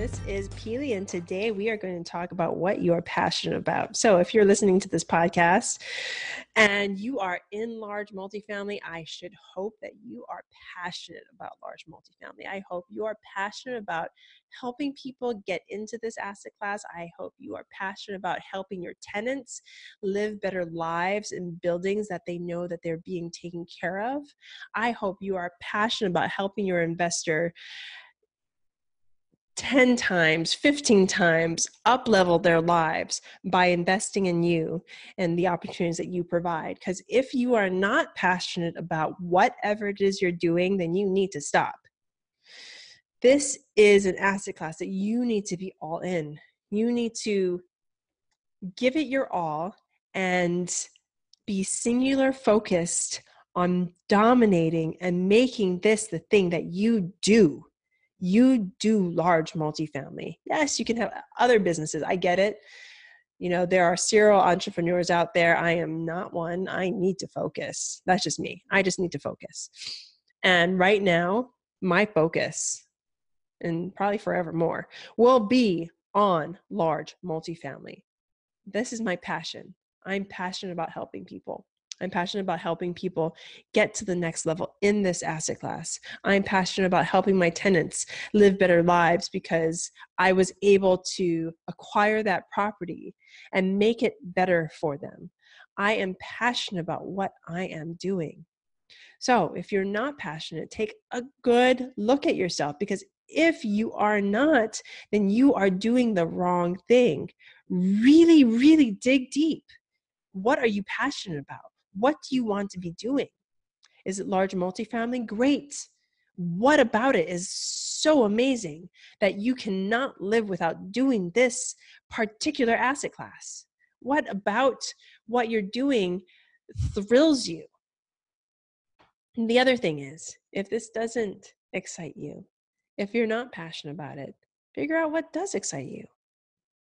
This is Pili, and today we are going to talk about what you're passionate about. So, if you're listening to this podcast and you are in large multifamily, I should hope that you are passionate about large multifamily. I hope you are passionate about helping people get into this asset class. I hope you are passionate about helping your tenants live better lives in buildings that they know that they're being taken care of. I hope you are passionate about helping your investor 10 times, 15 times up level their lives by investing in you and the opportunities that you provide. Because if you are not passionate about whatever it is you're doing, then you need to stop. This is an asset class that you need to be all in. You need to give it your all and be singular focused on dominating and making this the thing that you do you do large multifamily. Yes, you can have other businesses. I get it. You know, there are serial entrepreneurs out there. I am not one. I need to focus. That's just me. I just need to focus. And right now, my focus, and probably forevermore, will be on large multifamily. This is my passion. I'm passionate about helping people. I'm passionate about helping people get to the next level in this asset class. I'm passionate about helping my tenants live better lives because I was able to acquire that property and make it better for them. I am passionate about what I am doing. So, if you're not passionate, take a good look at yourself because if you are not, then you are doing the wrong thing. Really, really dig deep. What are you passionate about? What do you want to be doing? Is it large multifamily? Great. What about it is so amazing that you cannot live without doing this particular asset class? What about what you're doing thrills you? And the other thing is, if this doesn't excite you, if you're not passionate about it, figure out what does excite you.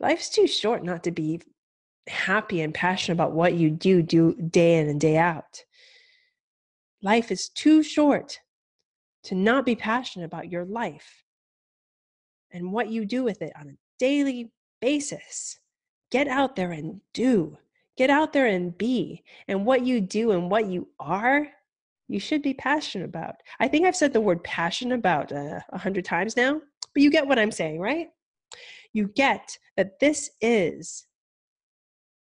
Life's too short not to be happy and passionate about what you do do day in and day out. Life is too short to not be passionate about your life and what you do with it on a daily basis. Get out there and do. Get out there and be. And what you do and what you are, you should be passionate about. I think I've said the word passion about uh, a uh, hundred times now, but you get what I'm saying, right? You get that this is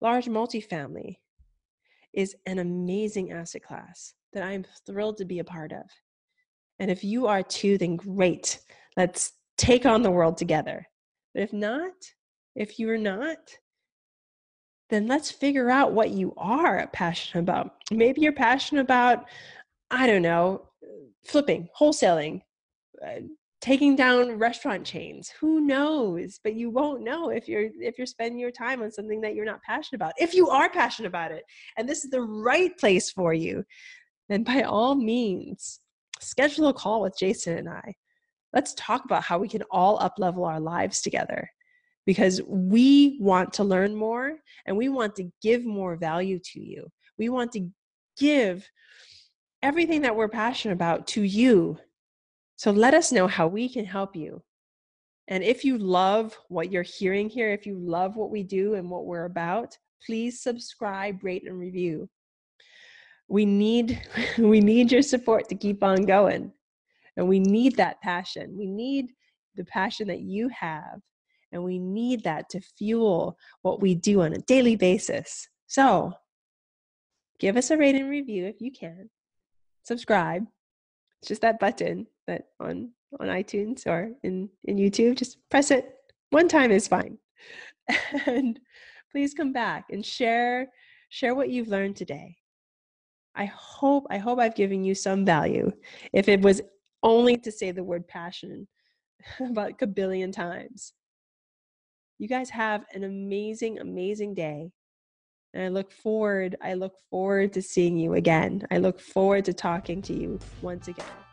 large multifamily is an amazing asset class that I'm thrilled to be a part of. And if you are too, then great. Let's take on the world together. But if not, if you're not, then let's figure out what you are passionate about. Maybe you're passionate about, I don't know, flipping, wholesaling, uh, taking down restaurant chains who knows? But you won't know if you're if you're spending your time on something that you're not passionate about. If you are passionate about it and this is the right place for you then by all means schedule a call with jason and i. Let's talk about how we can all up level our lives together because we want to learn more and we want to give more value to you. We want to give everything that we're passionate about to you so let us know how we can help you. And if you love what you're hearing here, if you love what we do and what we're about, please subscribe, rate, and review. We need we need your support to keep on going. And we need that passion. We need the passion that you have. And we need that to fuel what we do on a daily basis. So give us a rate and review if you can. Subscribe. It's just that button that on on iTunes or in in YouTube. Just press it one time is fine. and please come back and share share what you've learned today. I hope, I hope I've given you some value. If it was only to say the word passion about a billion times. You guys have an amazing, amazing day. And I look forward, I look forward to seeing you again. I look forward to talking to you once again.